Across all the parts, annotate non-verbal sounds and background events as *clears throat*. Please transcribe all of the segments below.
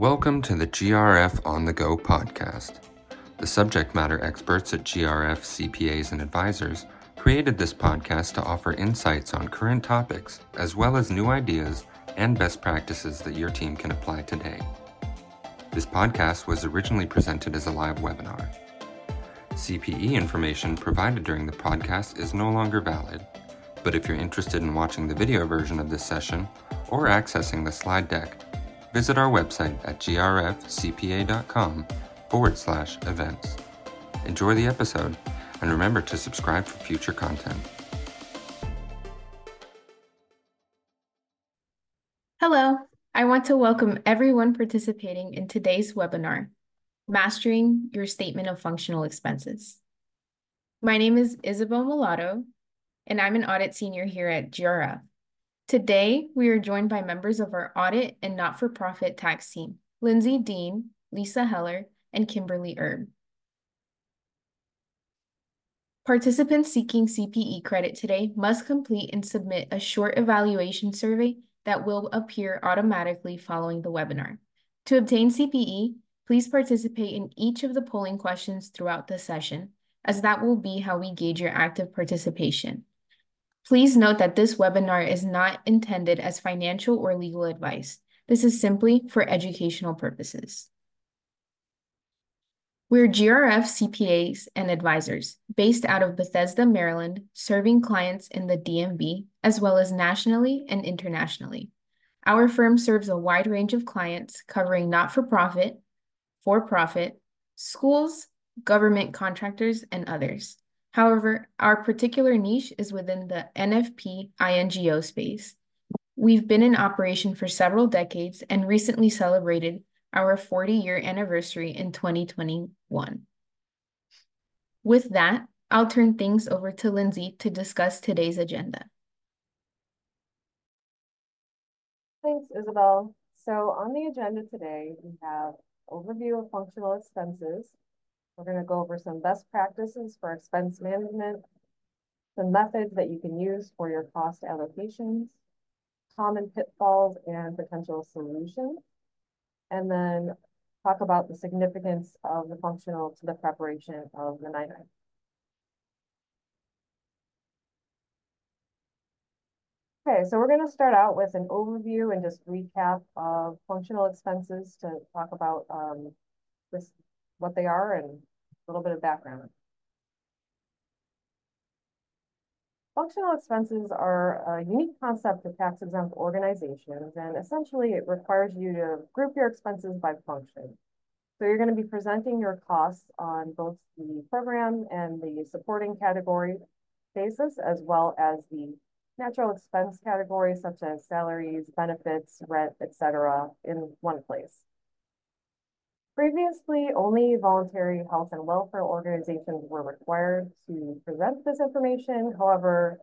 Welcome to the GRF On the Go podcast. The subject matter experts at GRF CPAs and advisors created this podcast to offer insights on current topics, as well as new ideas and best practices that your team can apply today. This podcast was originally presented as a live webinar. CPE information provided during the podcast is no longer valid, but if you're interested in watching the video version of this session or accessing the slide deck, visit our website at grfcpa.com forward slash events. Enjoy the episode and remember to subscribe for future content. Hello, I want to welcome everyone participating in today's webinar, Mastering Your Statement of Functional Expenses. My name is Isabel Mulatto, and I'm an audit senior here at GRF. Today, we are joined by members of our audit and not-for-profit tax team, Lindsay Dean, Lisa Heller, and Kimberly Erb. Participants seeking CPE credit today must complete and submit a short evaluation survey that will appear automatically following the webinar. To obtain CPE, please participate in each of the polling questions throughout the session, as that will be how we gauge your active participation. Please note that this webinar is not intended as financial or legal advice. This is simply for educational purposes. We're GRF CPAs and advisors based out of Bethesda, Maryland, serving clients in the DMV as well as nationally and internationally. Our firm serves a wide range of clients covering not for profit, for profit, schools, government contractors, and others. However, our particular niche is within the NFP INGO space. We've been in operation for several decades and recently celebrated our 40 year anniversary in 2021. With that, I'll turn things over to Lindsay to discuss today's agenda. Thanks, Isabel. So on the agenda today, we have overview of functional expenses, we're going to go over some best practices for expense management, some methods that you can use for your cost allocations, common pitfalls and potential solutions, and then talk about the significance of the functional to the preparation of the 9 Okay, so we're going to start out with an overview and just recap of functional expenses to talk about um, this, what they are and little bit of background. Functional expenses are a unique concept of tax exempt organizations, and essentially it requires you to group your expenses by function. So you're going to be presenting your costs on both the program and the supporting category basis, as well as the natural expense categories such as salaries, benefits, rent, etc., in one place. Previously, only voluntary health and welfare organizations were required to present this information. However,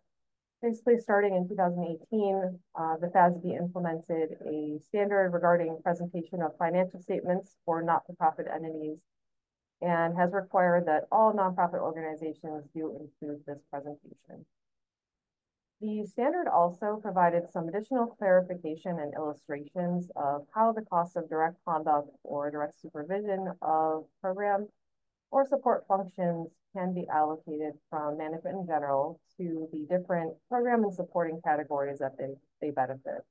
basically starting in 2018, uh, the FASB implemented a standard regarding presentation of financial statements for not-for-profit entities and has required that all nonprofit organizations do include this presentation. The standard also provided some additional clarification and illustrations of how the cost of direct conduct or direct supervision of program or support functions can be allocated from management in general to the different program and supporting categories that they, they benefit.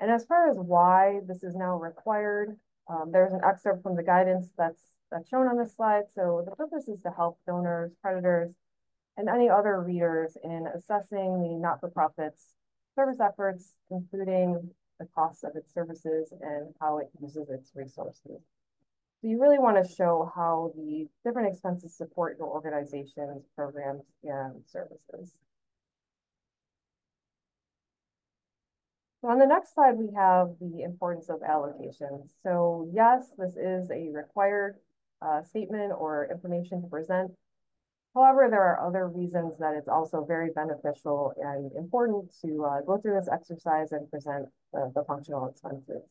And as far as why this is now required, um, there's an excerpt from the guidance that's, that's shown on this slide. So the purpose is to help donors, creditors, and any other readers in assessing the not-for-profit's service efforts, including the cost of its services and how it uses its resources. So you really want to show how the different expenses support your organization's programs and services. So on the next slide, we have the importance of allocations. So yes, this is a required uh, statement or information to present However, there are other reasons that it's also very beneficial and important to uh, go through this exercise and present the, the functional expenses.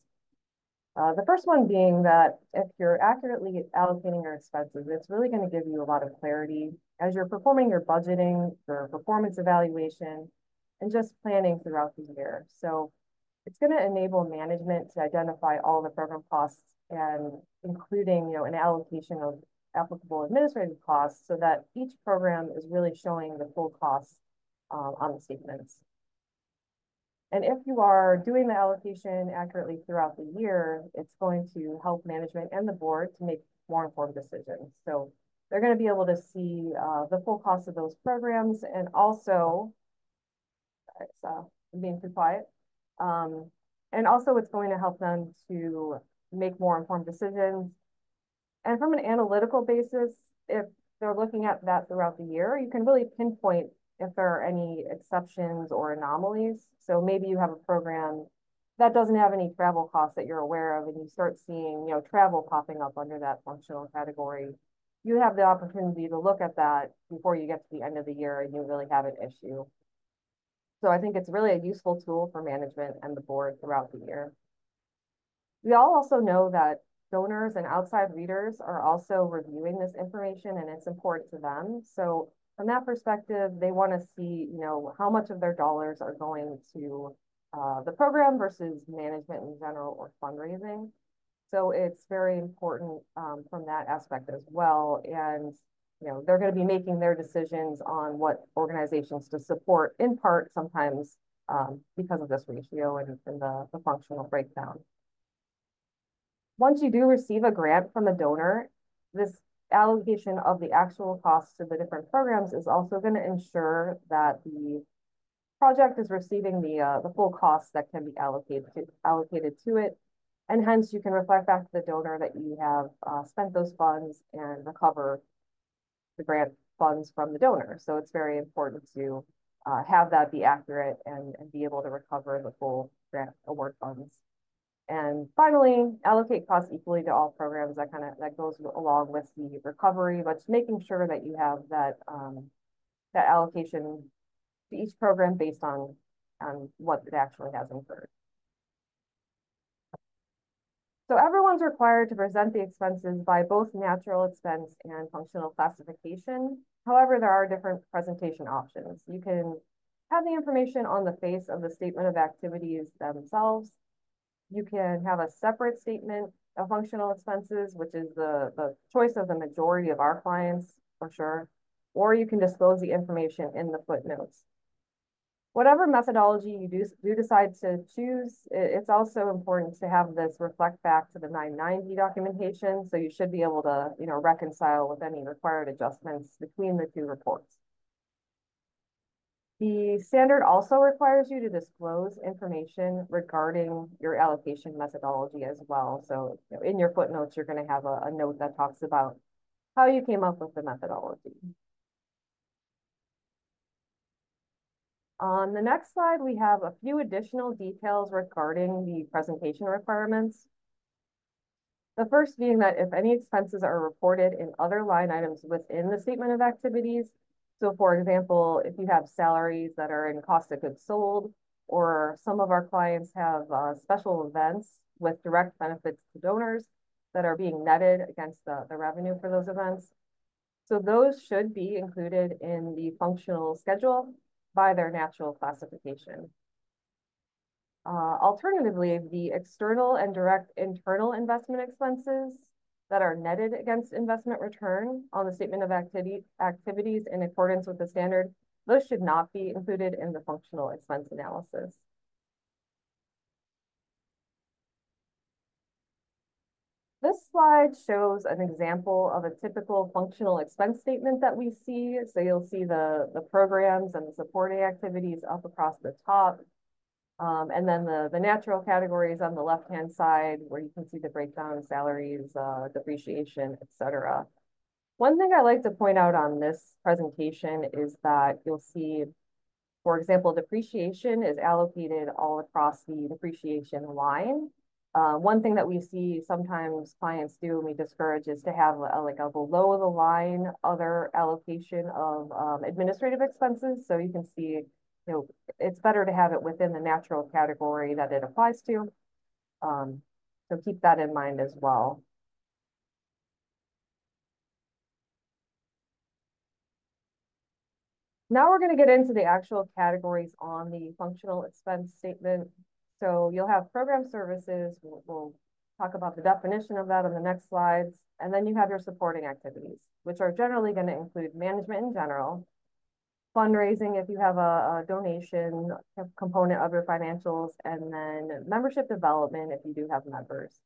Uh, the first one being that if you're accurately allocating your expenses, it's really going to give you a lot of clarity as you're performing your budgeting, your performance evaluation, and just planning throughout the year. So It's going to enable management to identify all the program costs and including, you know, an allocation of applicable administrative costs so that each program is really showing the full costs um, on the statements. And if you are doing the allocation accurately throughout the year, it's going to help management and the board to make more informed decisions. So they're going to be able to see uh, the full cost of those programs and also, uh, being too quiet, um, and also it's going to help them to make more informed decisions. And from an analytical basis, if they're looking at that throughout the year, you can really pinpoint if there are any exceptions or anomalies. So maybe you have a program that doesn't have any travel costs that you're aware of, and you start seeing, you know, travel popping up under that functional category. You have the opportunity to look at that before you get to the end of the year and you really have an issue. So I think it's really a useful tool for management and the board throughout the year. We all also know that donors and outside readers are also reviewing this information and it's important to them. So from that perspective, they want to see, you know, how much of their dollars are going to uh, the program versus management in general or fundraising. So it's very important um, from that aspect as well. And, you know, they're going to be making their decisions on what organizations to support in part sometimes um, because of this ratio and, and the, the functional breakdown. Once you do receive a grant from a donor, this allocation of the actual costs to the different programs is also going to ensure that the project is receiving the uh, the full costs that can be allocated to, allocated to it. And hence you can reflect back to the donor that you have uh, spent those funds and recover the grant funds from the donor. So it's very important to uh, have that be accurate and, and be able to recover the full grant award funds. And finally, allocate costs equally to all programs. That kind of that goes along with the recovery, but making sure that you have that um, that allocation to each program based on on what it actually has incurred. So everyone's required to present the expenses by both natural expense and functional classification. However, there are different presentation options. You can have the information on the face of the statement of activities themselves, you can have a separate statement of functional expenses, which is the, the choice of the majority of our clients for sure, or you can disclose the information in the footnotes. Whatever methodology you do, do decide to choose, it's also important to have this reflect back to the 990 documentation. So you should be able to, you know, reconcile with any required adjustments between the two reports. The standard also requires you to disclose information regarding your allocation methodology as well. So you know, in your footnotes, you're going to have a, a note that talks about how you came up with the methodology. On the next slide, we have a few additional details regarding the presentation requirements. The first being that if any expenses are reported in other line items within the statement of activities, so for example, if you have salaries that are in cost of goods sold, or some of our clients have uh, special events with direct benefits to donors that are being netted against the, the revenue for those events. So those should be included in the functional schedule by their natural classification. Uh, alternatively, the external and direct internal investment expenses that are netted against investment return on the statement of activity, activities in accordance with the standard, those should not be included in the functional expense analysis. This slide shows an example of a typical functional expense statement that we see. So you'll see the, the programs and the supporting activities up across the top. Um, and then the, the natural categories on the left-hand side where you can see the breakdown of salaries, uh, depreciation, etc. One thing I like to point out on this presentation is that you'll see, for example, depreciation is allocated all across the depreciation line. Uh, one thing that we see sometimes clients do and we discourage is to have a, like a below the line other allocation of um, administrative expenses. So you can see you know, it's better to have it within the natural category that it applies to. Um, so keep that in mind as well. Now we're going to get into the actual categories on the functional expense statement. So you'll have program services. We'll, we'll talk about the definition of that on the next slides. And then you have your supporting activities, which are generally going to include management in general, fundraising if you have a, a donation component of your financials, and then membership development if you do have members.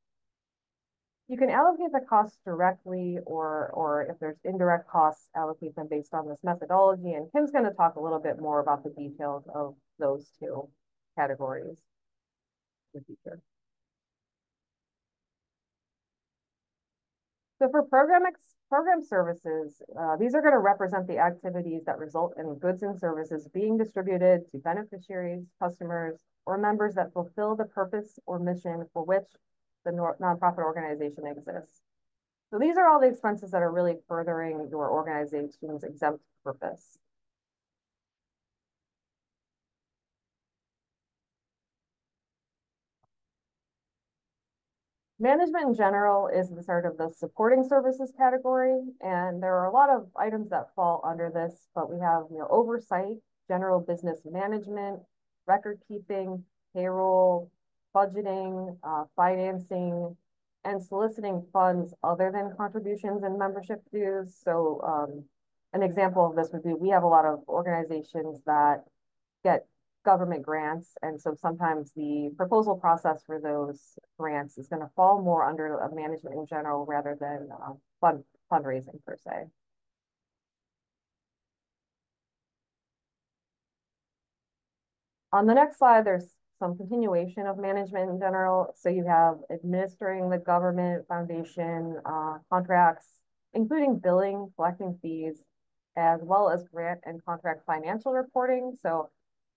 You can allocate the costs directly or, or if there's indirect costs, allocate them based on this methodology. And Kim's going to talk a little bit more about the details of those two categories in the future. So for program program services, uh, these are going to represent the activities that result in goods and services being distributed to beneficiaries, customers, or members that fulfill the purpose or mission for which the nonprofit organization exists. So these are all the expenses that are really furthering your organization's exempt purpose. Management in general is the sort of the supporting services category, and there are a lot of items that fall under this, but we have you know oversight, general business management, record keeping, payroll, budgeting, uh, financing, and soliciting funds other than contributions and membership dues. So um, an example of this would be we have a lot of organizations that get government grants. And so sometimes the proposal process for those grants is going to fall more under a management in general rather than uh, fund fundraising per se. On the next slide, there's some continuation of management in general. So you have administering the government foundation uh, contracts, including billing, collecting fees, as well as grant and contract financial reporting. So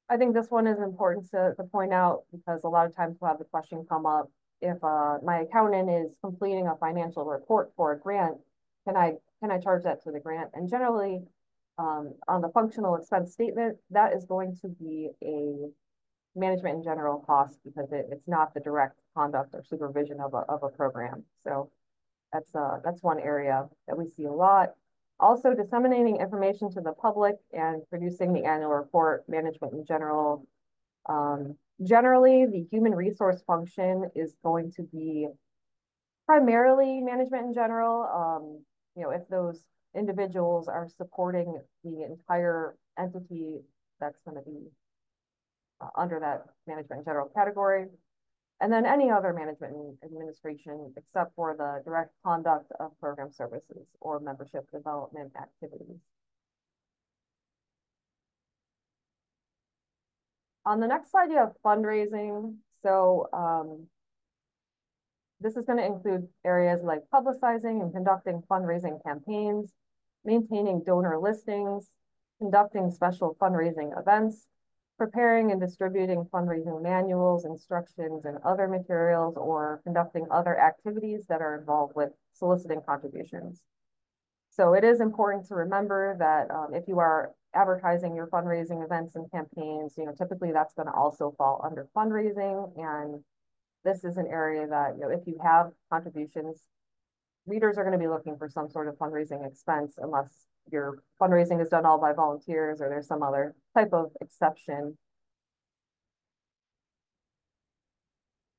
I think this one is important to, to point out because a lot of times we'll have the question come up, if uh, my accountant is completing a financial report for a grant, can I can I charge that to the grant? And generally, um, on the functional expense statement, that is going to be a management in general cost because it, it's not the direct conduct or supervision of a, of a program. So that's uh, that's one area that we see a lot. Also disseminating information to the public and producing the annual report, management in general. Um, generally, the human resource function is going to be primarily management in general. Um, you know, if those individuals are supporting the entire entity, that's going to be uh, under that management in general category. And then any other management and administration except for the direct conduct of program services or membership development activities. On the next slide, you have fundraising. So um, this is going to include areas like publicizing and conducting fundraising campaigns, maintaining donor listings, conducting special fundraising events, preparing and distributing fundraising manuals, instructions, and other materials, or conducting other activities that are involved with soliciting contributions. So it is important to remember that um, if you are advertising your fundraising events and campaigns, you know, typically that's going to also fall under fundraising. And this is an area that, you know, if you have contributions, readers are going to be looking for some sort of fundraising expense unless your fundraising is done all by volunteers or there's some other type of exception.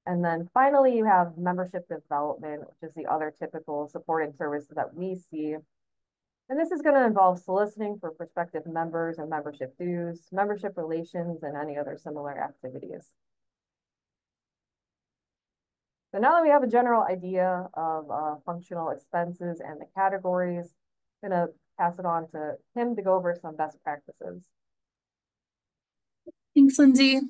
And then finally, you have membership development, which is the other typical supporting services that we see. And this is going to involve soliciting for prospective members and membership dues, membership relations, and any other similar activities. So now that we have a general idea of uh, functional expenses and the categories, I'm going to pass it on to Kim to go over some best practices. Thanks, Lindsay.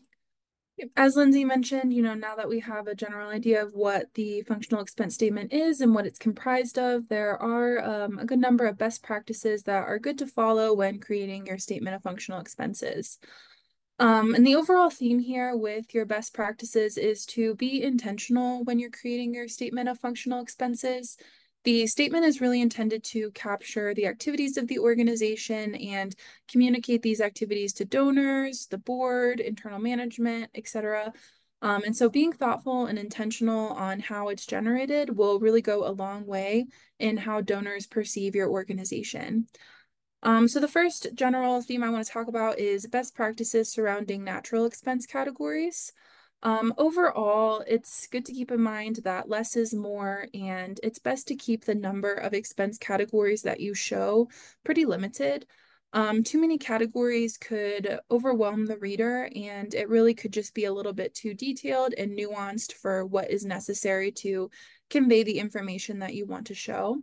As Lindsay mentioned, you know, now that we have a general idea of what the functional expense statement is and what it's comprised of, there are um, a good number of best practices that are good to follow when creating your statement of functional expenses. Um, and the overall theme here with your best practices is to be intentional when you're creating your statement of functional expenses. The statement is really intended to capture the activities of the organization and communicate these activities to donors, the board, internal management, etc. Um, and so being thoughtful and intentional on how it's generated will really go a long way in how donors perceive your organization. Um, so the first general theme I want to talk about is best practices surrounding natural expense categories. Um, overall, it's good to keep in mind that less is more, and it's best to keep the number of expense categories that you show pretty limited. Um, too many categories could overwhelm the reader, and it really could just be a little bit too detailed and nuanced for what is necessary to convey the information that you want to show.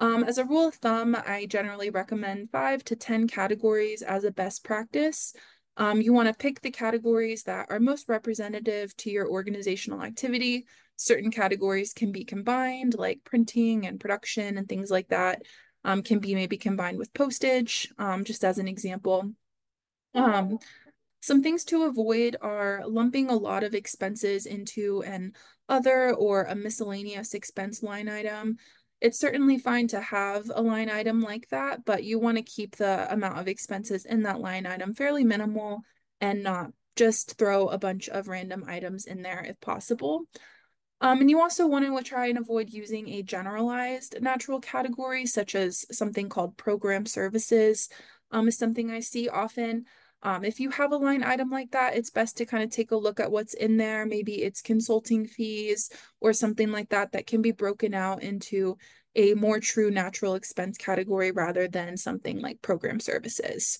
Um, as a rule of thumb, I generally recommend five to 10 categories as a best practice. Um, you want to pick the categories that are most representative to your organizational activity. Certain categories can be combined, like printing and production and things like that, um, can be maybe combined with postage, um, just as an example. Um, some things to avoid are lumping a lot of expenses into an other or a miscellaneous expense line item. It's certainly fine to have a line item like that, but you want to keep the amount of expenses in that line item fairly minimal and not just throw a bunch of random items in there if possible. Um, and you also want to try and avoid using a generalized natural category, such as something called program services, um, is something I see often. Um, if you have a line item like that, it's best to kind of take a look at what's in there. Maybe it's consulting fees or something like that that can be broken out into a more true natural expense category rather than something like program services.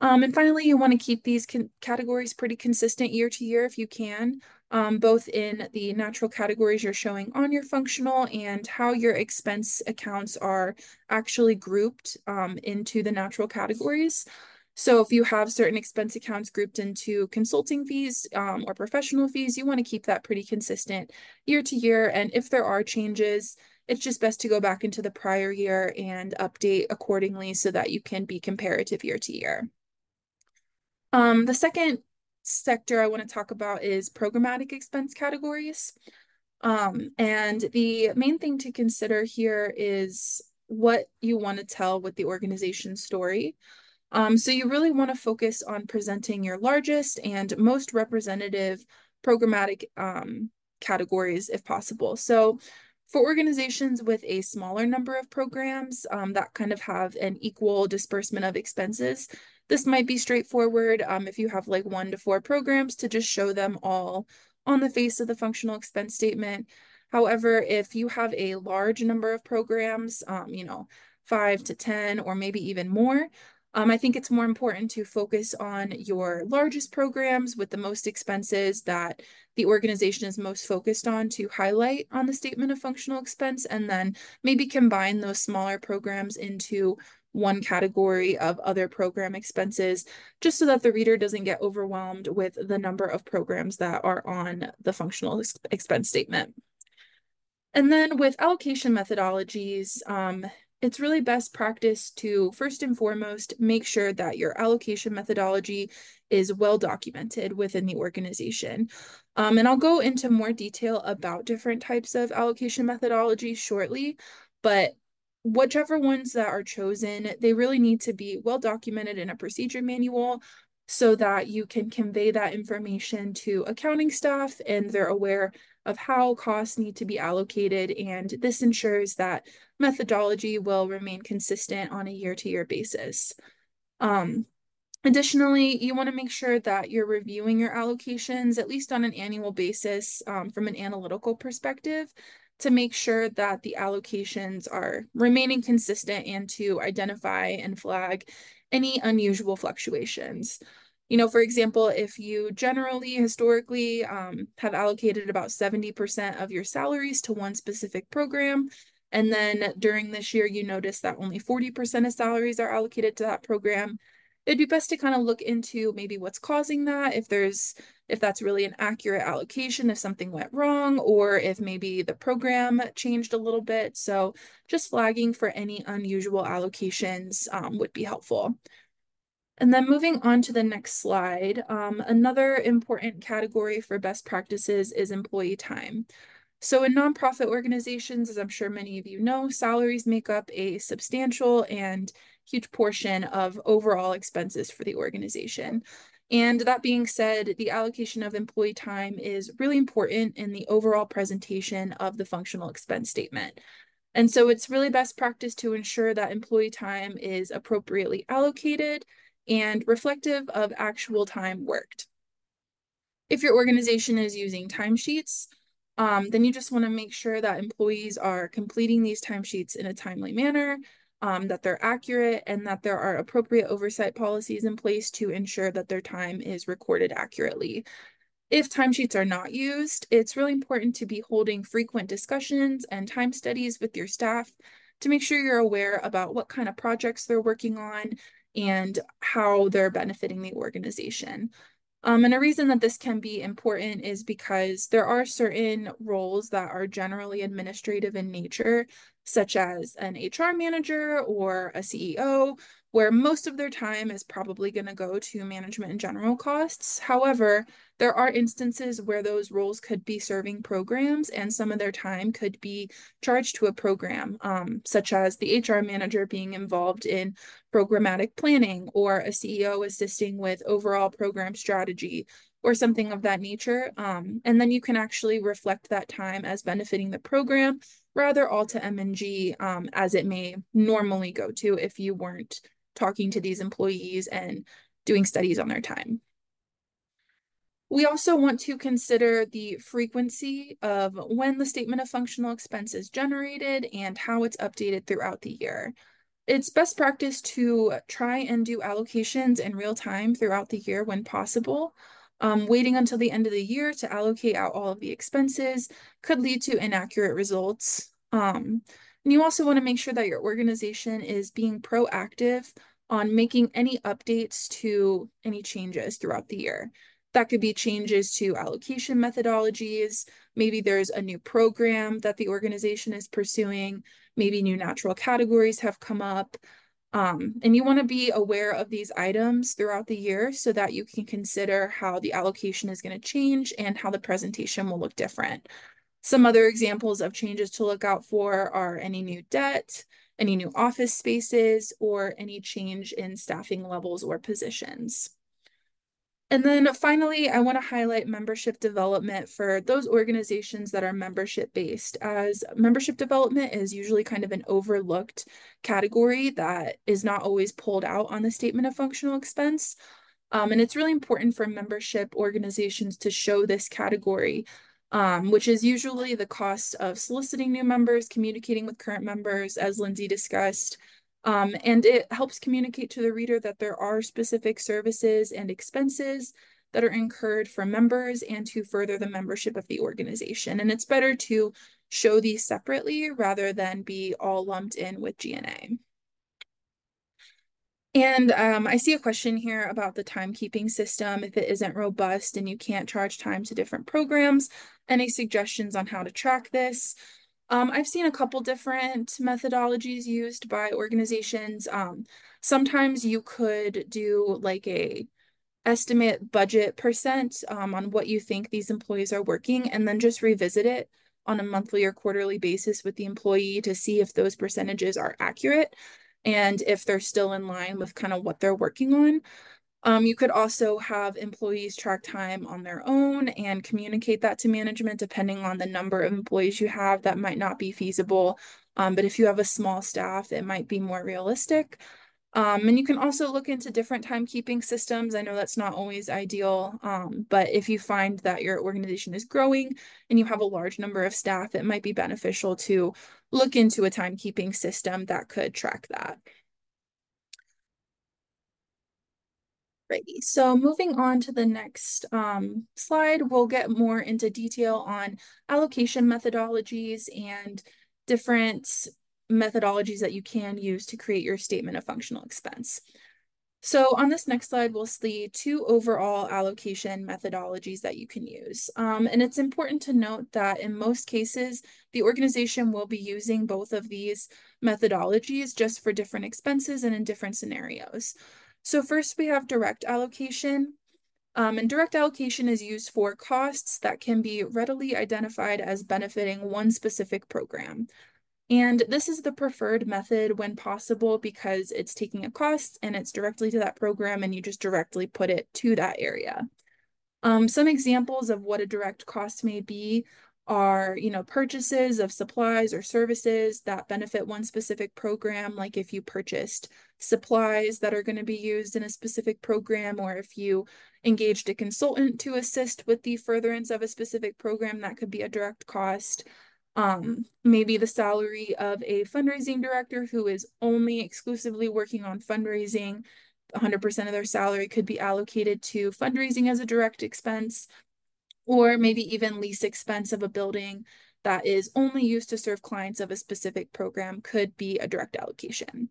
Um, and finally, you want to keep these categories pretty consistent year to year if you can, um, both in the natural categories you're showing on your functional and how your expense accounts are actually grouped um, into the natural categories. So if you have certain expense accounts grouped into consulting fees um, or professional fees, you want to keep that pretty consistent year to year. And if there are changes, it's just best to go back into the prior year and update accordingly so that you can be comparative year to year. Um, the second sector I want to talk about is programmatic expense categories. Um, and the main thing to consider here is what you want to tell with the organization's story. Um, so you really want to focus on presenting your largest and most representative programmatic um, categories if possible. So for organizations with a smaller number of programs um, that kind of have an equal disbursement of expenses, this might be straightforward um, if you have like one to four programs to just show them all on the face of the functional expense statement. However, if you have a large number of programs, um, you know, five to 10 or maybe even more, um, I think it's more important to focus on your largest programs with the most expenses that the organization is most focused on to highlight on the statement of functional expense, and then maybe combine those smaller programs into one category of other program expenses, just so that the reader doesn't get overwhelmed with the number of programs that are on the functional expense statement. And then with allocation methodologies, um, it's really best practice to first and foremost make sure that your allocation methodology is well documented within the organization. Um, and I'll go into more detail about different types of allocation methodologies shortly, but whichever ones that are chosen, they really need to be well documented in a procedure manual so that you can convey that information to accounting staff and they're aware of how costs need to be allocated. And this ensures that methodology will remain consistent on a year-to-year basis. Um, additionally, you want to make sure that you're reviewing your allocations, at least on an annual basis um, from an analytical perspective, to make sure that the allocations are remaining consistent and to identify and flag any unusual fluctuations. You know, for example, if you generally historically um, have allocated about 70% of your salaries to one specific program, and then during this year you notice that only 40% of salaries are allocated to that program, it'd be best to kind of look into maybe what's causing that, if there's if that's really an accurate allocation, if something went wrong, or if maybe the program changed a little bit. So just flagging for any unusual allocations um, would be helpful. And then moving on to the next slide, um, another important category for best practices is employee time. So in nonprofit organizations, as I'm sure many of you know, salaries make up a substantial and huge portion of overall expenses for the organization. And that being said, the allocation of employee time is really important in the overall presentation of the functional expense statement. And so it's really best practice to ensure that employee time is appropriately allocated and reflective of actual time worked. If your organization is using timesheets, um, then you just want to make sure that employees are completing these timesheets in a timely manner, um, that they're accurate, and that there are appropriate oversight policies in place to ensure that their time is recorded accurately. If timesheets are not used, it's really important to be holding frequent discussions and time studies with your staff to make sure you're aware about what kind of projects they're working on and how they're benefiting the organization. Um, and a reason that this can be important is because there are certain roles that are generally administrative in nature, such as an HR manager or a CEO, where most of their time is probably going to go to management and general costs. However, there are instances where those roles could be serving programs and some of their time could be charged to a program, um, such as the HR manager being involved in programmatic planning or a CEO assisting with overall program strategy or something of that nature. Um, and then you can actually reflect that time as benefiting the program rather all to M&G um, as it may normally go to if you weren't talking to these employees and doing studies on their time. We also want to consider the frequency of when the statement of functional expense is generated and how it's updated throughout the year. It's best practice to try and do allocations in real time throughout the year when possible. Um, waiting until the end of the year to allocate out all of the expenses could lead to inaccurate results. Um, and you also want to make sure that your organization is being proactive on making any updates to any changes throughout the year. That could be changes to allocation methodologies. Maybe there's a new program that the organization is pursuing. Maybe new natural categories have come up. Um, and you want to be aware of these items throughout the year so that you can consider how the allocation is going to change and how the presentation will look different. Some other examples of changes to look out for are any new debt, any new office spaces, or any change in staffing levels or positions. And then finally, I want to highlight membership development for those organizations that are membership based, as membership development is usually kind of an overlooked category that is not always pulled out on the statement of functional expense. Um, and it's really important for membership organizations to show this category, um, which is usually the cost of soliciting new members, communicating with current members, as Lindsay discussed, um, and it helps communicate to the reader that there are specific services and expenses that are incurred for members and to further the membership of the organization. And it's better to show these separately rather than be all lumped in with G&A. And um, I see a question here about the timekeeping system. If it isn't robust and you can't charge time to different programs, any suggestions on how to track this? Um, I've seen a couple different methodologies used by organizations. Um, sometimes you could do like a estimate budget percent um, on what you think these employees are working and then just revisit it on a monthly or quarterly basis with the employee to see if those percentages are accurate and if they're still in line with kind of what they're working on. Um, you could also have employees track time on their own and communicate that to management depending on the number of employees you have. That might not be feasible. Um, but if you have a small staff, it might be more realistic. Um, and you can also look into different timekeeping systems. I know that's not always ideal, um, but if you find that your organization is growing and you have a large number of staff, it might be beneficial to look into a timekeeping system that could track that. Righty, so moving on to the next um, slide, we'll get more into detail on allocation methodologies and different methodologies that you can use to create your statement of functional expense. So on this next slide, we'll see two overall allocation methodologies that you can use. Um, and it's important to note that in most cases, the organization will be using both of these methodologies just for different expenses and in different scenarios. So first we have direct allocation. Um, and direct allocation is used for costs that can be readily identified as benefiting one specific program. And this is the preferred method when possible because it's taking a cost and it's directly to that program and you just directly put it to that area. Um, some examples of what a direct cost may be are, you know, purchases of supplies or services that benefit one specific program, like if you purchased supplies that are going to be used in a specific program, or if you engaged a consultant to assist with the furtherance of a specific program, that could be a direct cost. Um, maybe the salary of a fundraising director who is only exclusively working on fundraising. 100% of their salary could be allocated to fundraising as a direct expense or maybe even lease expense of a building that is only used to serve clients of a specific program could be a direct allocation.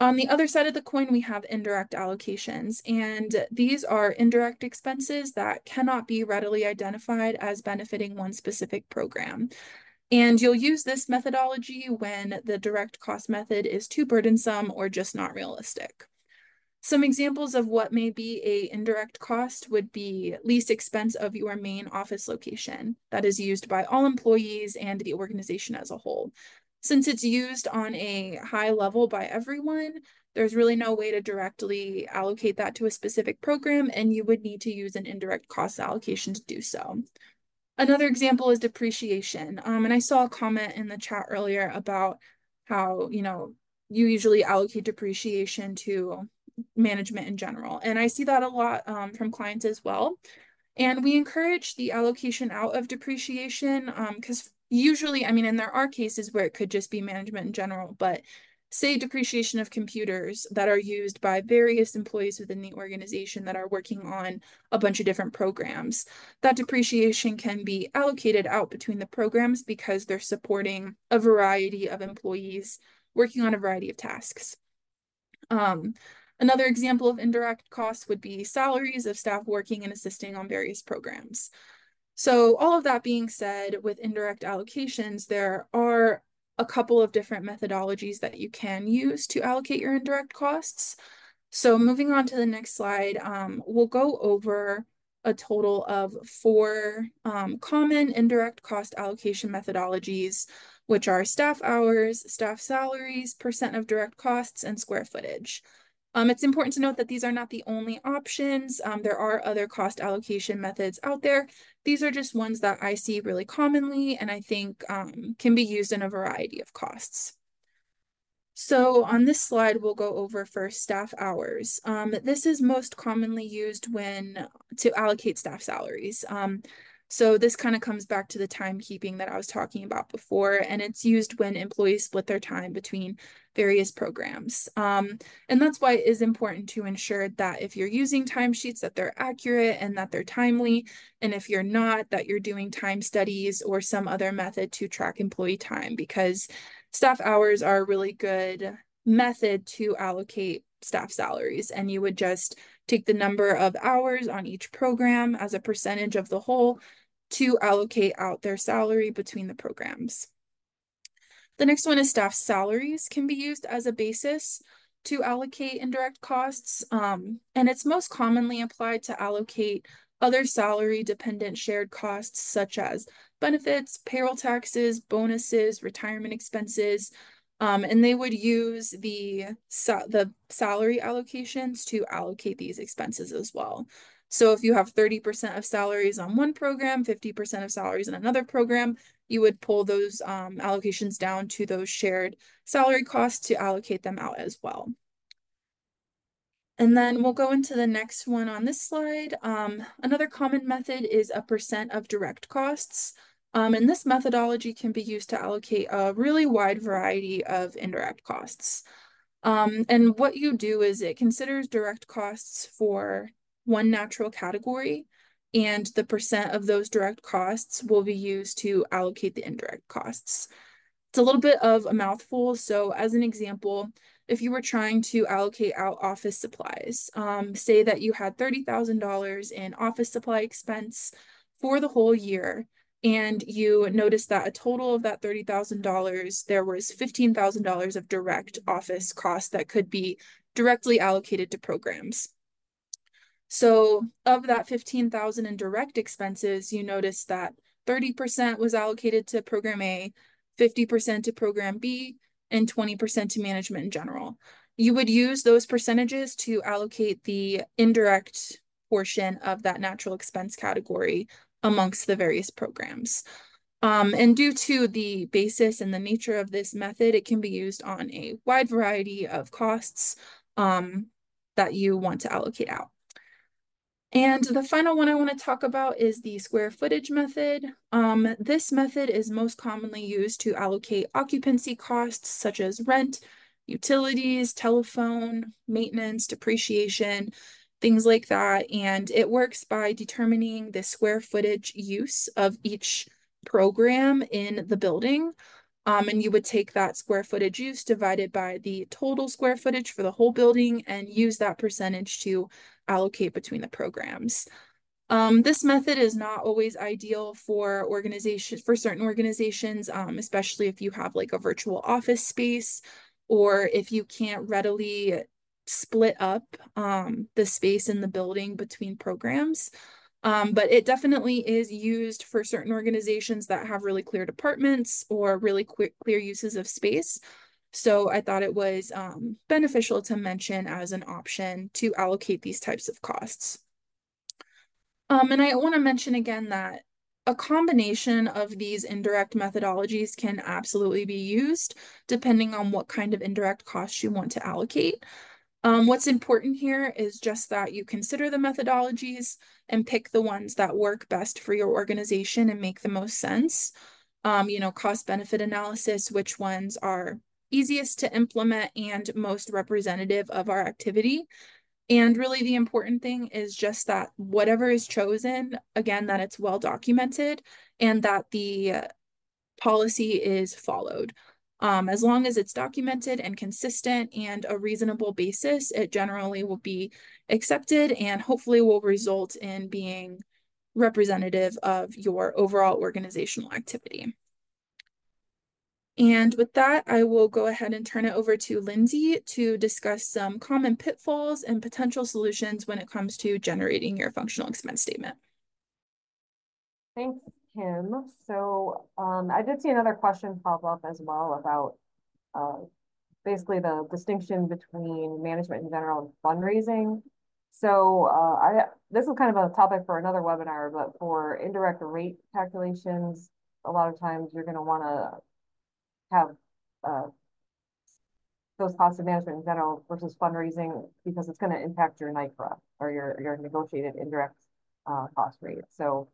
On the other side of the coin, we have indirect allocations, and these are indirect expenses that cannot be readily identified as benefiting one specific program. And you'll use this methodology when the direct cost method is too burdensome or just not realistic. Some examples of what may be a indirect cost would be lease expense of your main office location that is used by all employees and the organization as a whole. Since it's used on a high level by everyone, there's really no way to directly allocate that to a specific program, and you would need to use an indirect cost allocation to do so. Another example is depreciation. Um, and I saw a comment in the chat earlier about how, you know, you usually allocate depreciation to management in general. And I see that a lot um, from clients as well. And we encourage the allocation out of depreciation because um, usually, I mean, and there are cases where it could just be management in general, but say depreciation of computers that are used by various employees within the organization that are working on a bunch of different programs. That depreciation can be allocated out between the programs because they're supporting a variety of employees working on a variety of tasks. Um, Another example of indirect costs would be salaries of staff working and assisting on various programs. So all of that being said, with indirect allocations, there are a couple of different methodologies that you can use to allocate your indirect costs. So moving on to the next slide, um, we'll go over a total of four um, common indirect cost allocation methodologies, which are staff hours, staff salaries, percent of direct costs, and square footage. Um, it's important to note that these are not the only options. Um, there are other cost allocation methods out there. These are just ones that I see really commonly and I think um, can be used in a variety of costs. So on this slide, we'll go over first staff hours. Um, this is most commonly used when to allocate staff salaries. Um, so this kind of comes back to the timekeeping that I was talking about before, and it's used when employees split their time between various programs. Um, and that's why it is important to ensure that if you're using timesheets, that they're accurate and that they're timely. And if you're not, that you're doing time studies or some other method to track employee time because staff hours are a really good method to allocate staff salaries. And you would just take the number of hours on each program as a percentage of the whole to allocate out their salary between the programs. The next one is staff salaries can be used as a basis to allocate indirect costs, um, and it's most commonly applied to allocate other salary dependent shared costs such as benefits, payroll taxes, bonuses, retirement expenses, um, and they would use the, the salary allocations to allocate these expenses as well. So if you have 30% of salaries on one program, 50% of salaries in another program, you would pull those um, allocations down to those shared salary costs to allocate them out as well. And then we'll go into the next one on this slide. Um, another common method is a percent of direct costs. Um, and this methodology can be used to allocate a really wide variety of indirect costs. Um, and what you do is it considers direct costs for one natural category, and the percent of those direct costs will be used to allocate the indirect costs. It's a little bit of a mouthful. So as an example, if you were trying to allocate out office supplies, um, say that you had $30,000 in office supply expense for the whole year, and you noticed that a total of that $30,000, there was $15,000 of direct office costs that could be directly allocated to programs. So of that 15,000 in direct expenses, you notice that 30% was allocated to program A, 50% to program B, and 20% to management in general. You would use those percentages to allocate the indirect portion of that natural expense category amongst the various programs. Um, and due to the basis and the nature of this method, it can be used on a wide variety of costs um, that you want to allocate out. And the final one I want to talk about is the square footage method. Um, this method is most commonly used to allocate occupancy costs such as rent, utilities, telephone, maintenance, depreciation, things like that. And it works by determining the square footage use of each program in the building. Um, and you would take that square footage use divided by the total square footage for the whole building and use that percentage to allocate between the programs. Um, this method is not always ideal for organizations, for certain organizations, um, especially if you have like a virtual office space or if you can't readily split up um, the space in the building between programs. Um, but it definitely is used for certain organizations that have really clear departments or really clear uses of space. So I thought it was um, beneficial to mention as an option to allocate these types of costs. Um, and I want to mention again that a combination of these indirect methodologies can absolutely be used depending on what kind of indirect costs you want to allocate. Um, what's important here is just that you consider the methodologies and pick the ones that work best for your organization and make the most sense. Um, you know, cost benefit analysis, which ones are easiest to implement and most representative of our activity. And really the important thing is just that whatever is chosen, again, that it's well documented and that the policy is followed. Um, as long as it's documented and consistent and a reasonable basis, it generally will be accepted and hopefully will result in being representative of your overall organizational activity. And with that, I will go ahead and turn it over to Lindsay to discuss some common pitfalls and potential solutions when it comes to generating your functional expense statement. Thanks, Kim. So um, I did see another question pop up as well about uh, basically the distinction between management in general and fundraising. So uh, I this is kind of a topic for another webinar, but for indirect rate calculations, a lot of times you're going to want to have uh, those costs of management in general versus fundraising because it's going to impact your NICRA or your, your negotiated indirect uh, cost rate. So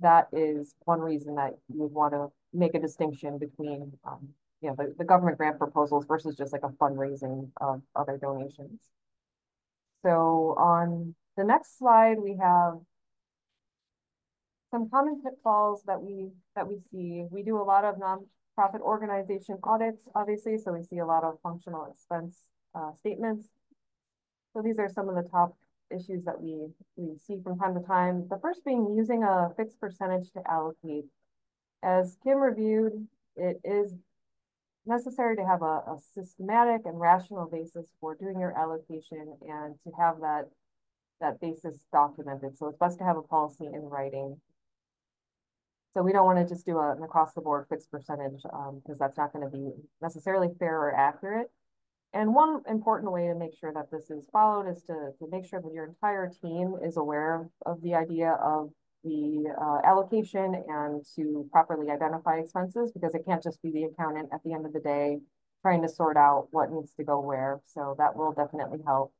that is one reason that you would want to make a distinction between um, you know, the, the government grant proposals versus just like a fundraising of other donations. So on the next slide, we have some common pitfalls that we that we see. We do a lot of non profit organization audits, obviously, so we see a lot of functional expense uh, statements. So these are some of the top issues that we, we see from time to time. The first being using a fixed percentage to allocate. As Kim reviewed, it is necessary to have a, a systematic and rational basis for doing your allocation and to have that that basis documented. So it's best to have a policy in writing so we don't want to just do a, an across the board fixed percentage um, because that's not going to be necessarily fair or accurate. And one important way to make sure that this is followed is to, to make sure that your entire team is aware of the idea of the uh, allocation and to properly identify expenses because it can't just be the accountant at the end of the day trying to sort out what needs to go where. So that will definitely help.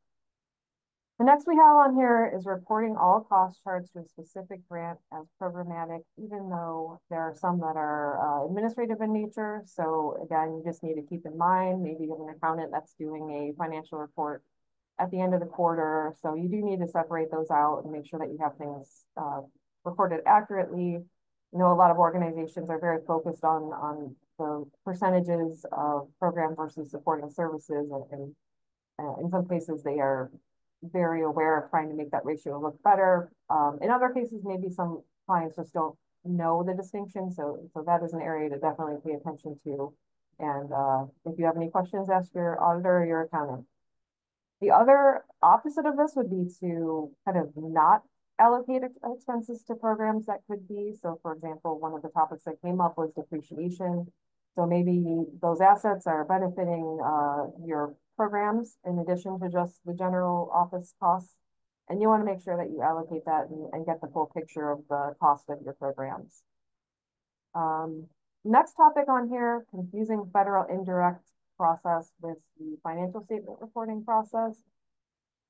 The next we have on here is reporting all cost charts to a specific grant as programmatic, even though there are some that are uh, administrative in nature. So again, you just need to keep in mind, maybe you have an accountant that's doing a financial report at the end of the quarter. So you do need to separate those out and make sure that you have things uh, reported accurately. You know, a lot of organizations are very focused on, on the percentages of program versus supporting services. And, and uh, in some cases, they are very aware of trying to make that ratio look better. Um, in other cases, maybe some clients just don't know the distinction. So, so that is an area to definitely pay attention to. And uh, if you have any questions, ask your auditor or your accountant. The other opposite of this would be to kind of not allocate expenses to programs that could be. So for example, one of the topics that came up was depreciation. So maybe those assets are benefiting uh, your programs in addition to just the general office costs. And you want to make sure that you allocate that and, and get the full picture of the cost of your programs. Um, next topic on here, confusing federal indirect process with the financial statement reporting process.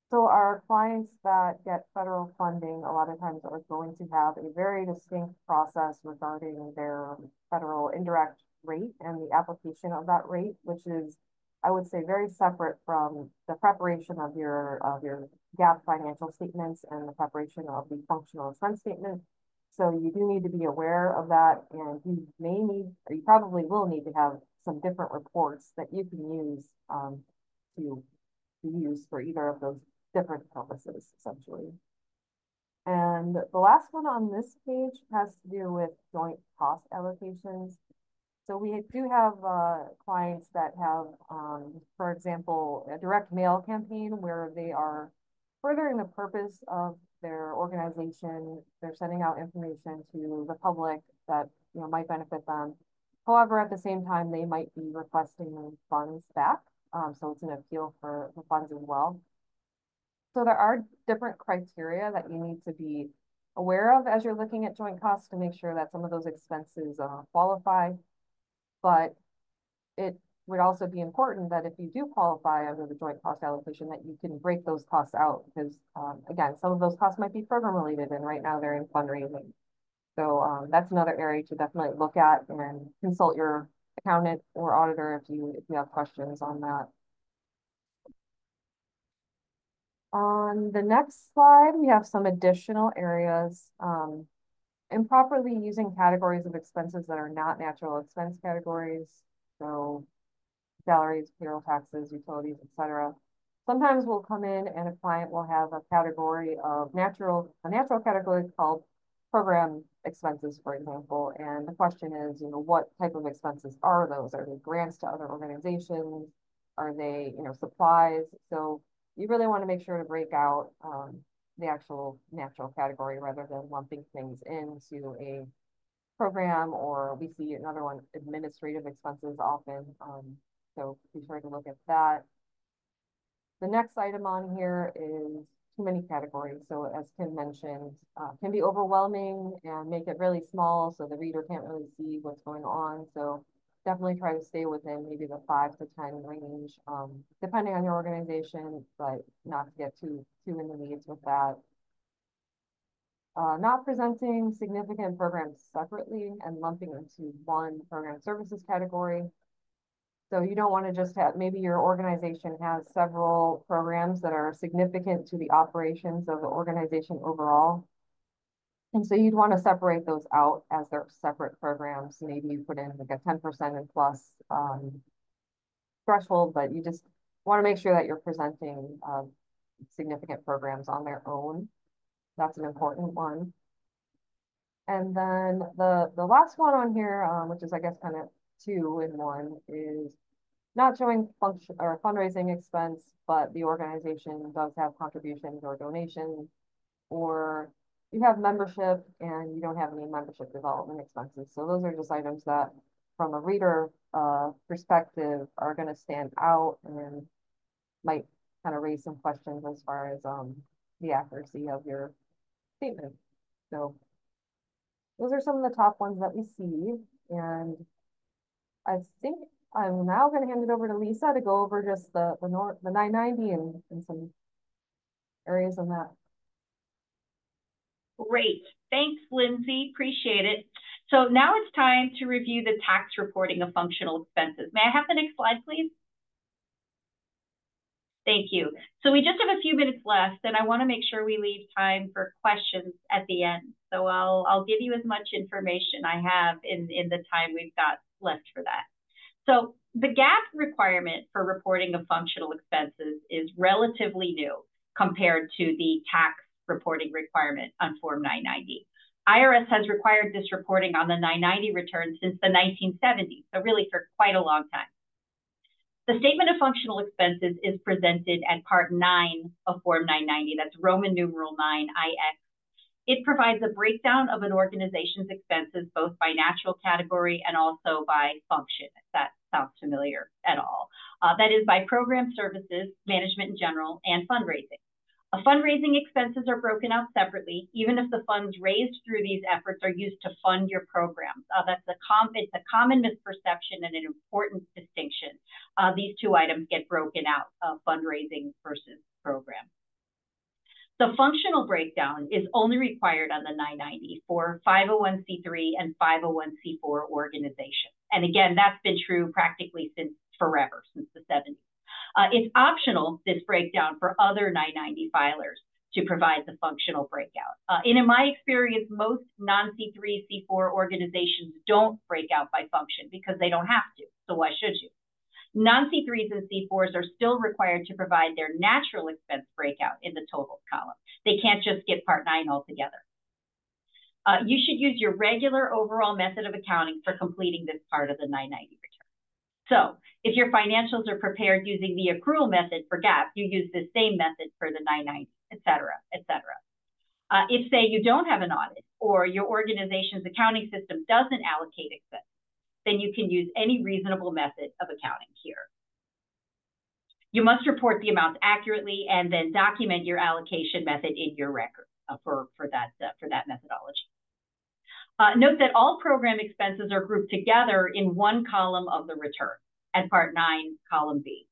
So our clients that get federal funding, a lot of times are going to have a very distinct process regarding their federal indirect rate and the application of that rate, which is, I would say, very separate from the preparation of your of your GAAP financial statements and the preparation of the functional expense statement. So you do need to be aware of that, and you may need, or you probably will need to have some different reports that you can use um, to, to use for either of those different purposes, essentially. And the last one on this page has to do with joint cost allocations. So we do have uh, clients that have, um, for example, a direct mail campaign where they are furthering the purpose of their organization. They're sending out information to the public that you know might benefit them. However, at the same time, they might be requesting funds back. Um, so it's an appeal for, for funds as well. So there are different criteria that you need to be aware of as you're looking at joint costs to make sure that some of those expenses uh, qualify. But it would also be important that if you do qualify under the joint cost allocation, that you can break those costs out because, um, again, some of those costs might be program related and right now they're in fundraising. So um, that's another area to definitely look at and consult your accountant or auditor if you if you have questions on that. On the next slide, we have some additional areas. Um, improperly using categories of expenses that are not natural expense categories. So salaries, payroll taxes, utilities, etc. Sometimes we'll come in and a client will have a category of natural, a natural category called program expenses, for example. And the question is, you know, what type of expenses are those? Are they grants to other organizations? Are they, you know, supplies? So you really want to make sure to break out um, the actual natural category rather than lumping things into a program or we see another one, administrative expenses often. Um, so be sure to look at that. The next item on here is too many categories. So as Kim mentioned, uh, can be overwhelming and make it really small so the reader can't really see what's going on. So definitely try to stay within maybe the five to 10 range, um, depending on your organization, but not to get too, too in the weeds with that. Uh, not presenting significant programs separately and lumping into one program services category. So you don't want to just have, maybe your organization has several programs that are significant to the operations of the organization overall. And so you'd want to separate those out as their separate programs. Maybe you put in like a 10% and plus um, threshold, but you just want to make sure that you're presenting uh, significant programs on their own. That's an important one. And then the, the last one on here, um, which is I guess kind of two in one, is not showing function or fundraising expense, but the organization does have contributions or donations, or you have membership and you don't have any membership development expenses. So those are just items that from a reader uh, perspective are going to stand out and might kind of raise some questions as far as um, the accuracy of your statement. So those are some of the top ones that we see. And I think I'm now going to hand it over to Lisa to go over just the the, the 990 and, and some areas on that. Great. Thanks, Lindsay. Appreciate it. So now it's time to review the tax reporting of functional expenses. May I have the next slide, please? Thank you. So we just have a few minutes left, and I want to make sure we leave time for questions at the end. So I'll, I'll give you as much information I have in, in the time we've got left for that. So the GAAP requirement for reporting of functional expenses is relatively new compared to the tax reporting requirement on Form 990. IRS has required this reporting on the 990 return since the 1970s, so really for quite a long time. The statement of functional expenses is presented at Part 9 of Form 990, that's Roman numeral 9 IX. It provides a breakdown of an organization's expenses both by natural category and also by function, if that sounds familiar at all. Uh, that is by program services, management in general, and fundraising. Uh, fundraising expenses are broken out separately, even if the funds raised through these efforts are used to fund your programs. Uh, that's a com- it's a common misperception and an important distinction. Uh, these two items get broken out, uh, fundraising versus program. The functional breakdown is only required on the 990 for 501c3 and 501c4 organizations. And again, that's been true practically since forever, since the 70s. Uh, it's optional, this breakdown, for other 990 filers to provide the functional breakout. Uh, and in my experience, most non-C3, C4 organizations don't break out by function because they don't have to. So why should you? Non-C3s and C4s are still required to provide their natural expense breakout in the totals column. They can't just get Part 9 altogether. Uh, you should use your regular overall method of accounting for completing this part of the 990 return. So if your financials are prepared using the accrual method for GAAP, you use the same method for the 990, et cetera, et cetera. Uh, if, say, you don't have an audit or your organization's accounting system doesn't allocate expenses, then you can use any reasonable method of accounting here. You must report the amounts accurately and then document your allocation method in your record uh, for, for, that, uh, for that methodology. Uh, note that all program expenses are grouped together in one column of the return at Part 9, Column B.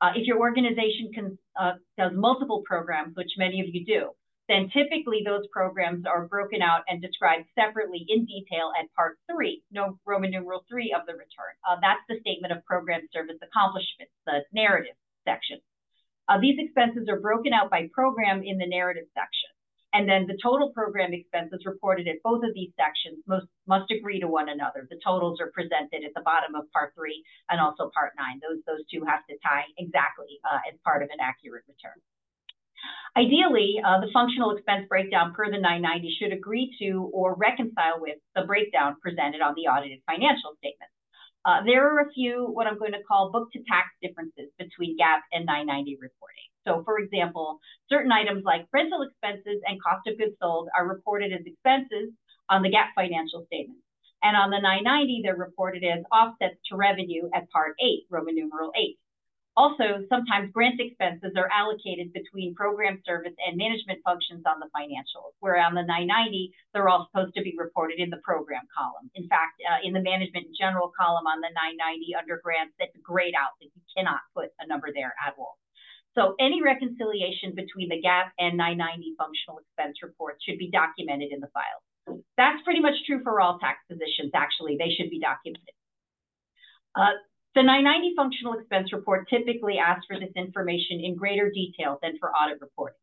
Uh, if your organization can, uh, does multiple programs, which many of you do, then typically those programs are broken out and described separately in detail at Part 3, no, Roman numeral 3 of the return. Uh, that's the statement of program service accomplishments, the narrative section. Uh, these expenses are broken out by program in the narrative section. And then the total program expenses reported at both of these sections must, must agree to one another. The totals are presented at the bottom of part three and also part nine. Those, those two have to tie exactly uh, as part of an accurate return. Ideally, uh, the functional expense breakdown per the 990 should agree to or reconcile with the breakdown presented on the audited financial statements. Uh, there are a few what I'm going to call book to tax differences between GAAP and 990 reporting. So for example, certain items like rental expenses and cost of goods sold are reported as expenses on the GAAP financial statement. And on the 990, they're reported as offsets to revenue at Part 8, Roman numeral 8. Also, sometimes grant expenses are allocated between program service and management functions on the financials, where on the 990, they're all supposed to be reported in the program column. In fact, uh, in the management general column on the 990 under grants, that's grayed out that you cannot put a number there at all. So any reconciliation between the GAAP and 990 functional expense reports should be documented in the file. That's pretty much true for all tax positions, actually. They should be documented. Uh, the 990 functional expense report typically asks for this information in greater detail than for audit reporting.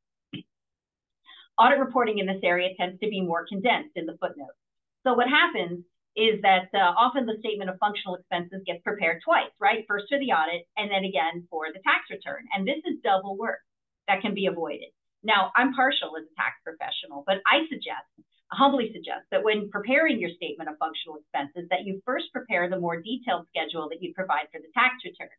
Audit reporting in this area tends to be more condensed in the footnotes. So what happens is that uh, often the statement of functional expenses gets prepared twice, right? First for the audit and then again for the tax return. And this is double work that can be avoided. Now, I'm partial as a tax professional, but I suggest humbly suggest that when preparing your statement of functional expenses, that you first prepare the more detailed schedule that you provide for the tax return,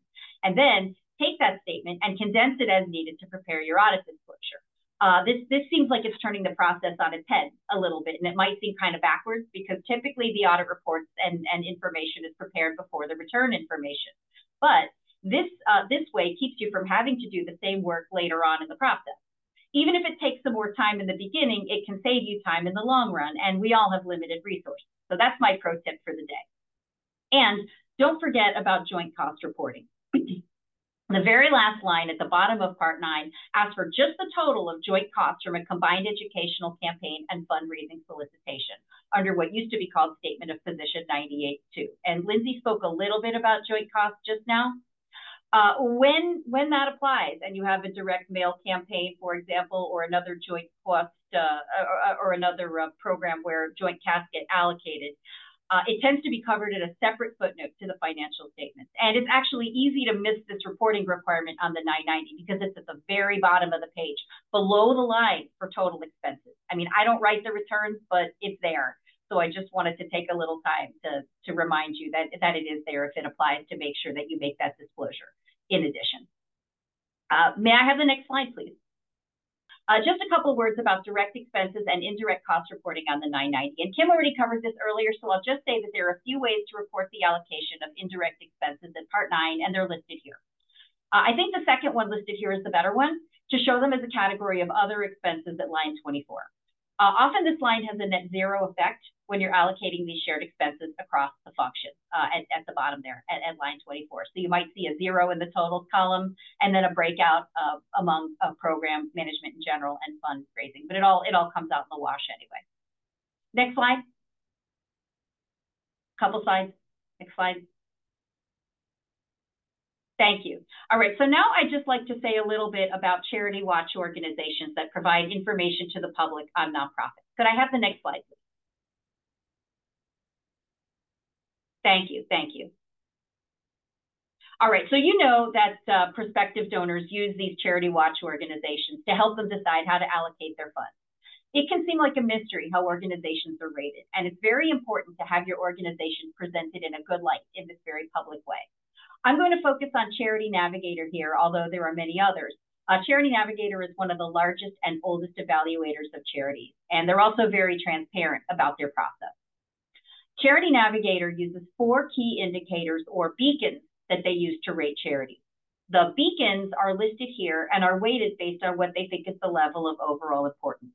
and then take that statement and condense it as needed to prepare your audit disclosure. Uh, this this seems like it's turning the process on its head a little bit, and it might seem kind of backwards because typically the audit reports and, and information is prepared before the return information. But this uh, this way keeps you from having to do the same work later on in the process even if it takes some more time in the beginning, it can save you time in the long run. And we all have limited resources. So that's my pro tip for the day. And don't forget about joint cost reporting. *clears throat* the very last line at the bottom of part nine asks for just the total of joint costs from a combined educational campaign and fundraising solicitation under what used to be called Statement of Position 98-2. And Lindsay spoke a little bit about joint costs just now. Uh, when when that applies, and you have a direct mail campaign, for example, or another joint cost uh, or, or, another uh, program where joint costs get allocated, uh, it tends to be covered in a separate footnote to the financial statements. And it's actually easy to miss this reporting requirement on the 990 because it's at the very bottom of the page, below the line for total expenses. I mean, I don't write the returns, but it's there. So I just wanted to take a little time to, to remind you that, that it is there if it applies to make sure that you make that disclosure in addition. Uh, may I have the next slide, please? Uh, just a couple words about direct expenses and indirect cost reporting on the 990. And Kim already covered this earlier, so I'll just say that there are a few ways to report the allocation of indirect expenses in Part 9, and they're listed here. Uh, I think the second one listed here is the better one to show them as a category of other expenses at line 24. Uh, often this line has a net zero effect when you're allocating these shared expenses across the function uh, at, at, the bottom there at, at, line 24. So you might see a zero in the totals column and then a breakout among program management in general and fundraising. But it all it all comes out in the wash anyway. Next slide. Couple slides. Next slide. Thank you. All right, so now I'd just like to say a little bit about charity watch organizations that provide information to the public on nonprofits. Could I have the next slide, please? Thank you, thank you. All right, so you know that uh, prospective donors use these charity watch organizations to help them decide how to allocate their funds. It can seem like a mystery how organizations are rated, and it's very important to have your organization presented in a good light in this very public way. I'm going to focus on Charity Navigator here, although there are many others. Uh, Charity Navigator is one of the largest and oldest evaluators of charities, and they're also very transparent about their process. Charity Navigator uses four key indicators or beacons that they use to rate charities. The beacons are listed here and are weighted based on what they think is the level of overall importance.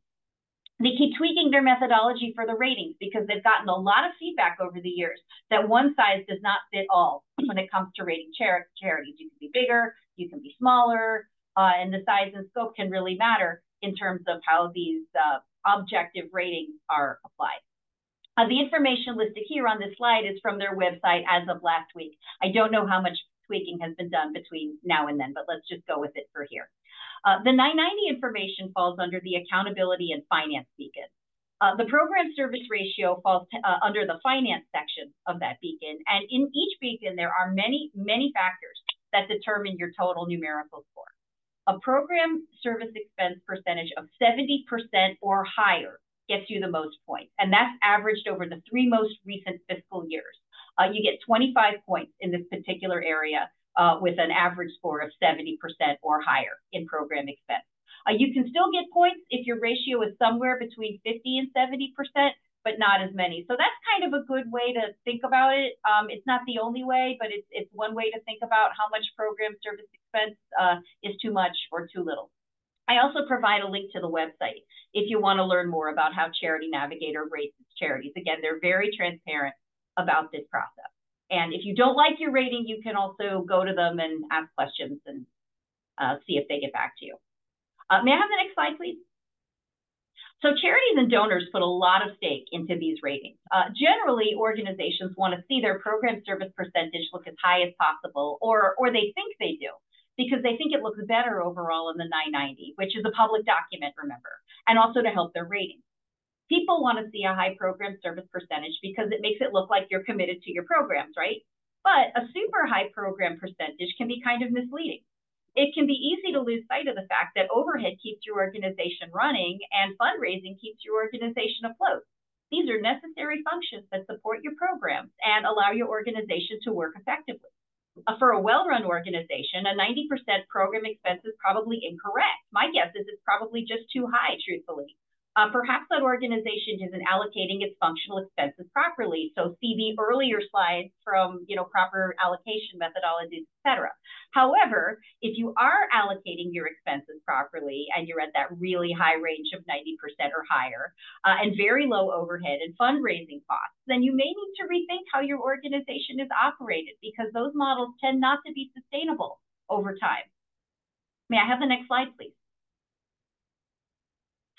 They keep tweaking their methodology for the ratings because they've gotten a lot of feedback over the years that one size does not fit all when it comes to rating char charities. You can be bigger, you can be smaller, uh, and the size and scope can really matter in terms of how these uh, objective ratings are applied. Uh, the information listed here on this slide is from their website as of last week. I don't know how much tweaking has been done between now and then, but let's just go with it for here. Uh, the 990 information falls under the accountability and finance beacon. Uh, the program service ratio falls uh, under the finance section of that beacon. And in each beacon, there are many, many factors that determine your total numerical score. A program service expense percentage of 70% or higher gets you the most points. And that's averaged over the three most recent fiscal years. Uh, you get 25 points in this particular area uh, with an average score of 70% or higher in program expense. Uh, you can still get points if your ratio is somewhere between 50 and 70%, but not as many. So that's kind of a good way to think about it. Um, it's not the only way, but it's, it's one way to think about how much program service expense uh, is too much or too little. I also provide a link to the website if you want to learn more about how Charity Navigator rates its charities. Again, they're very transparent about this process. And if you don't like your rating, you can also go to them and ask questions and uh, see if they get back to you. Uh, may I have the next slide, please? So charities and donors put a lot of stake into these ratings. Uh, generally, organizations want to see their program service percentage look as high as possible, or, or they think they do, because they think it looks better overall in the 990, which is a public document, remember, and also to help their ratings. People want to see a high program service percentage because it makes it look like you're committed to your programs, right? But a super high program percentage can be kind of misleading. It can be easy to lose sight of the fact that overhead keeps your organization running and fundraising keeps your organization afloat. These are necessary functions that support your programs and allow your organization to work effectively. Uh, for a well-run organization, a 90% program expense is probably incorrect. My guess is it's probably just too high, truthfully. Uh, perhaps that organization isn't allocating its functional expenses properly. So see the earlier slides from, you know, proper allocation methodologies, et cetera. However, if you are allocating your expenses properly and you're at that really high range of 90% or higher uh, and very low overhead and fundraising costs, then you may need to rethink how your organization is operated because those models tend not to be sustainable over time. May I have the next slide, please?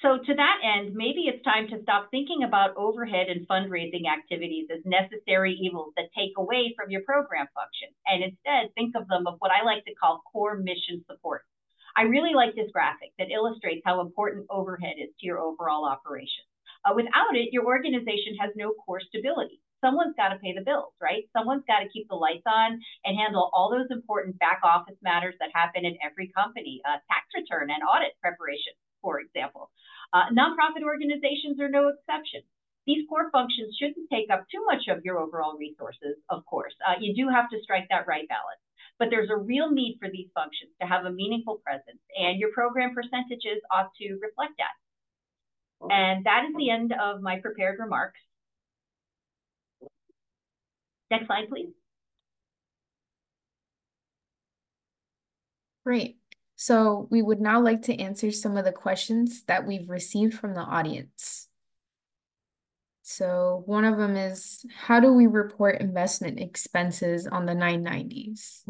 So to that end, maybe it's time to stop thinking about overhead and fundraising activities as necessary evils that take away from your program function, and instead think of them of what I like to call core mission support. I really like this graphic that illustrates how important overhead is to your overall operation. Uh, without it, your organization has no core stability. Someone's got to pay the bills, right? Someone's got to keep the lights on and handle all those important back office matters that happen in every company, uh, tax return and audit preparation, for example. Uh, nonprofit organizations are no exception. These core functions shouldn't take up too much of your overall resources, of course. Uh, you do have to strike that right balance. But there's a real need for these functions to have a meaningful presence, and your program percentages ought to reflect that. And that is the end of my prepared remarks. Next slide, please. Great. So we would now like to answer some of the questions that we've received from the audience. So one of them is, how do we report investment expenses on the 990s?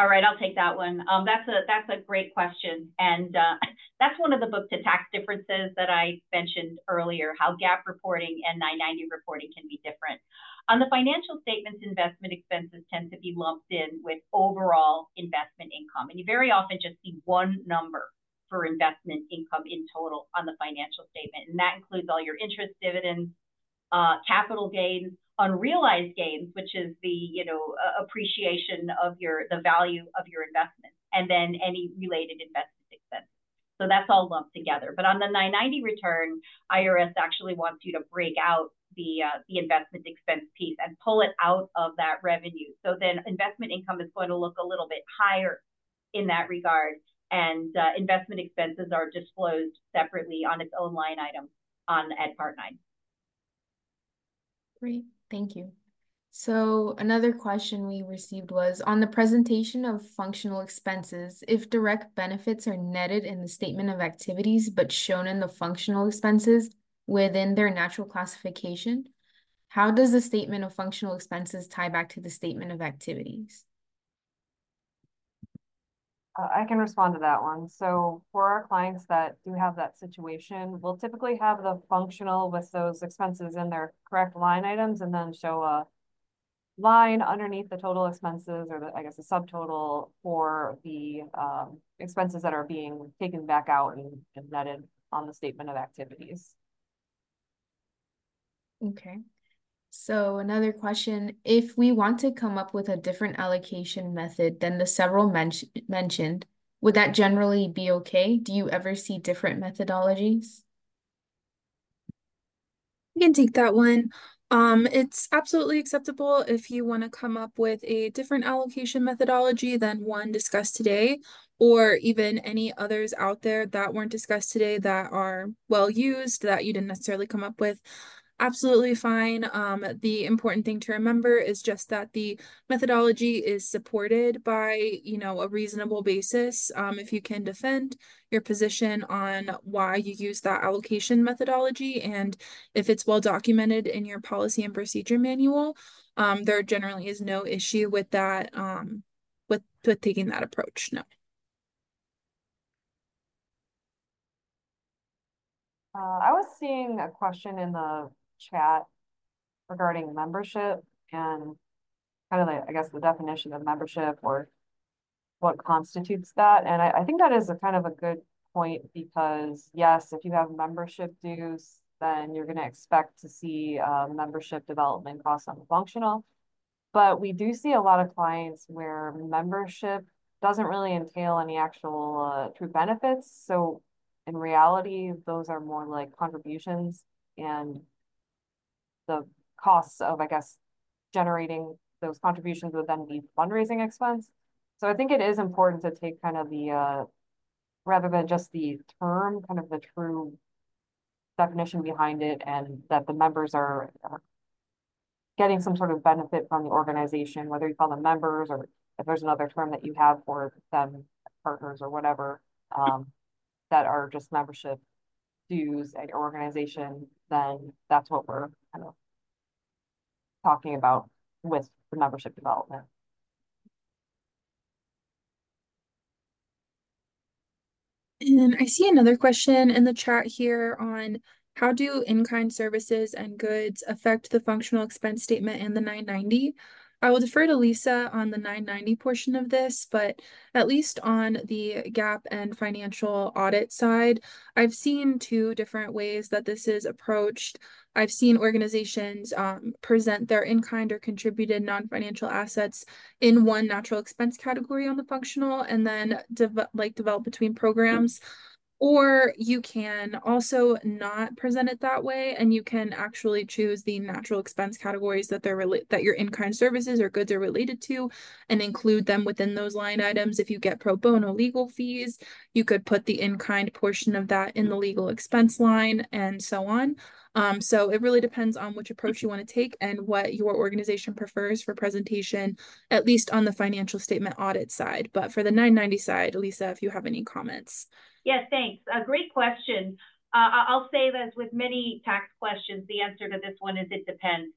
All right, I'll take that one. Um, that's a that's a great question, and uh, *laughs* that's one of the book to tax differences that I mentioned earlier. How GAAP reporting and 990 reporting can be different. On the financial statements, investment expenses tend to be lumped in with overall investment income, and you very often just see one number for investment income in total on the financial statement. And that includes all your interest, dividends, uh, capital gains, unrealized gains, which is the you know uh, appreciation of your the value of your investment, and then any related investment expenses. So that's all lumped together. But on the 990 return, IRS actually wants you to break out the uh, the investment expense piece and pull it out of that revenue. So then investment income is going to look a little bit higher in that regard and uh, investment expenses are disclosed separately on its own line item on at Part 9. Great, thank you. So another question we received was on the presentation of functional expenses, if direct benefits are netted in the statement of activities but shown in the functional expenses within their natural classification, how does the statement of functional expenses tie back to the statement of activities? Uh, I can respond to that one. So for our clients that do have that situation, we'll typically have the functional with those expenses in their correct line items and then show a line underneath the total expenses or the, I guess, a subtotal for the um, expenses that are being taken back out and, and netted on the statement of activities. Okay. So another question, if we want to come up with a different allocation method than the several men mentioned, would that generally be okay? Do you ever see different methodologies? I can take that one. Um, it's absolutely acceptable if you want to come up with a different allocation methodology than one discussed today, or even any others out there that weren't discussed today that are well used that you didn't necessarily come up with absolutely fine. Um, the important thing to remember is just that the methodology is supported by, you know, a reasonable basis. Um, if you can defend your position on why you use that allocation methodology and if it's well documented in your policy and procedure manual, um, there generally is no issue with that, um, with, with taking that approach, no. Uh, I was seeing a question in the chat regarding membership and kind of the, I guess, the definition of membership or what constitutes that. And I, I think that is a kind of a good point because yes, if you have membership dues, then you're going to expect to see uh, membership development costs on the functional. But we do see a lot of clients where membership doesn't really entail any actual uh, true benefits. So in reality, those are more like contributions and the costs of, I guess, generating those contributions would then be fundraising expense. So I think it is important to take kind of the, uh, rather than just the term, kind of the true definition behind it and that the members are, are getting some sort of benefit from the organization, whether you call them members or if there's another term that you have for them, partners or whatever, um, that are just membership dues at your organization, then that's what we're kind of talking about with the membership development. And I see another question in the chat here on how do in-kind services and goods affect the functional expense statement and the 990? I will defer to Lisa on the 990 portion of this, but at least on the GAAP and financial audit side, I've seen two different ways that this is approached. I've seen organizations um, present their in-kind or contributed non-financial assets in one natural expense category on the functional and then de like develop between programs. Or you can also not present it that way, and you can actually choose the natural expense categories that they're related that your in-kind services or goods are related to, and include them within those line items. If you get pro bono legal fees, you could put the in-kind portion of that in the legal expense line, and so on. Um, so it really depends on which approach you want to take and what your organization prefers for presentation, at least on the financial statement audit side. But for the 990 side, Lisa, if you have any comments. Yes, thanks. A great question. Uh, I'll say that with many tax questions, the answer to this one is it depends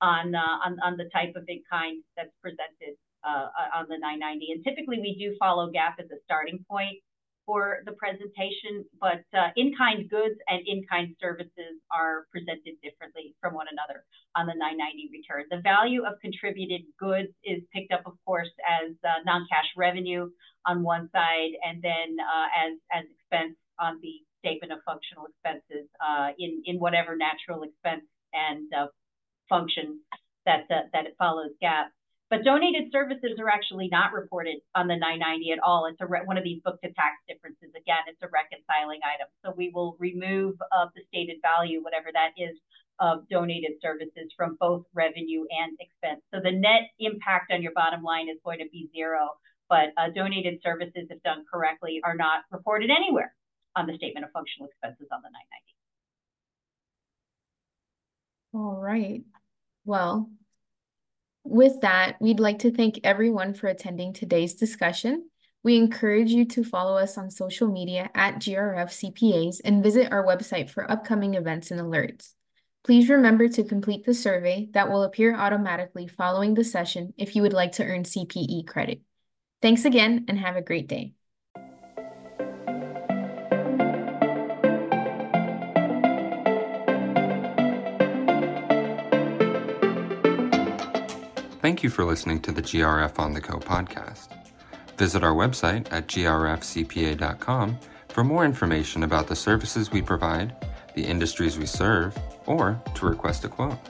on uh, on, on the type of in kind that's presented uh, on the 990. And typically, we do follow GAAP as a starting point for the presentation, but uh, in-kind goods and in-kind services are presented differently from one another on the 990 return. The value of contributed goods is picked up, of course, as uh, non-cash revenue on one side, and then uh, as as expense on the statement of functional expenses uh, in in whatever natural expense and uh, function that that it follows GAAP. But donated services are actually not reported on the 990 at all. It's a one of these book to tax differences. Again, it's a reconciling item. So we will remove uh, the stated value, whatever that is, of donated services from both revenue and expense. So the net impact on your bottom line is going to be zero, but uh, donated services, if done correctly, are not reported anywhere on the statement of functional expenses on the 990. All right. Well, with that, we'd like to thank everyone for attending today's discussion. We encourage you to follow us on social media at GRF CPAs and visit our website for upcoming events and alerts. Please remember to complete the survey that will appear automatically following the session if you would like to earn CPE credit. Thanks again and have a great day. Thank you for listening to the GRF on the Go podcast. Visit our website at grfcpa.com for more information about the services we provide, the industries we serve, or to request a quote.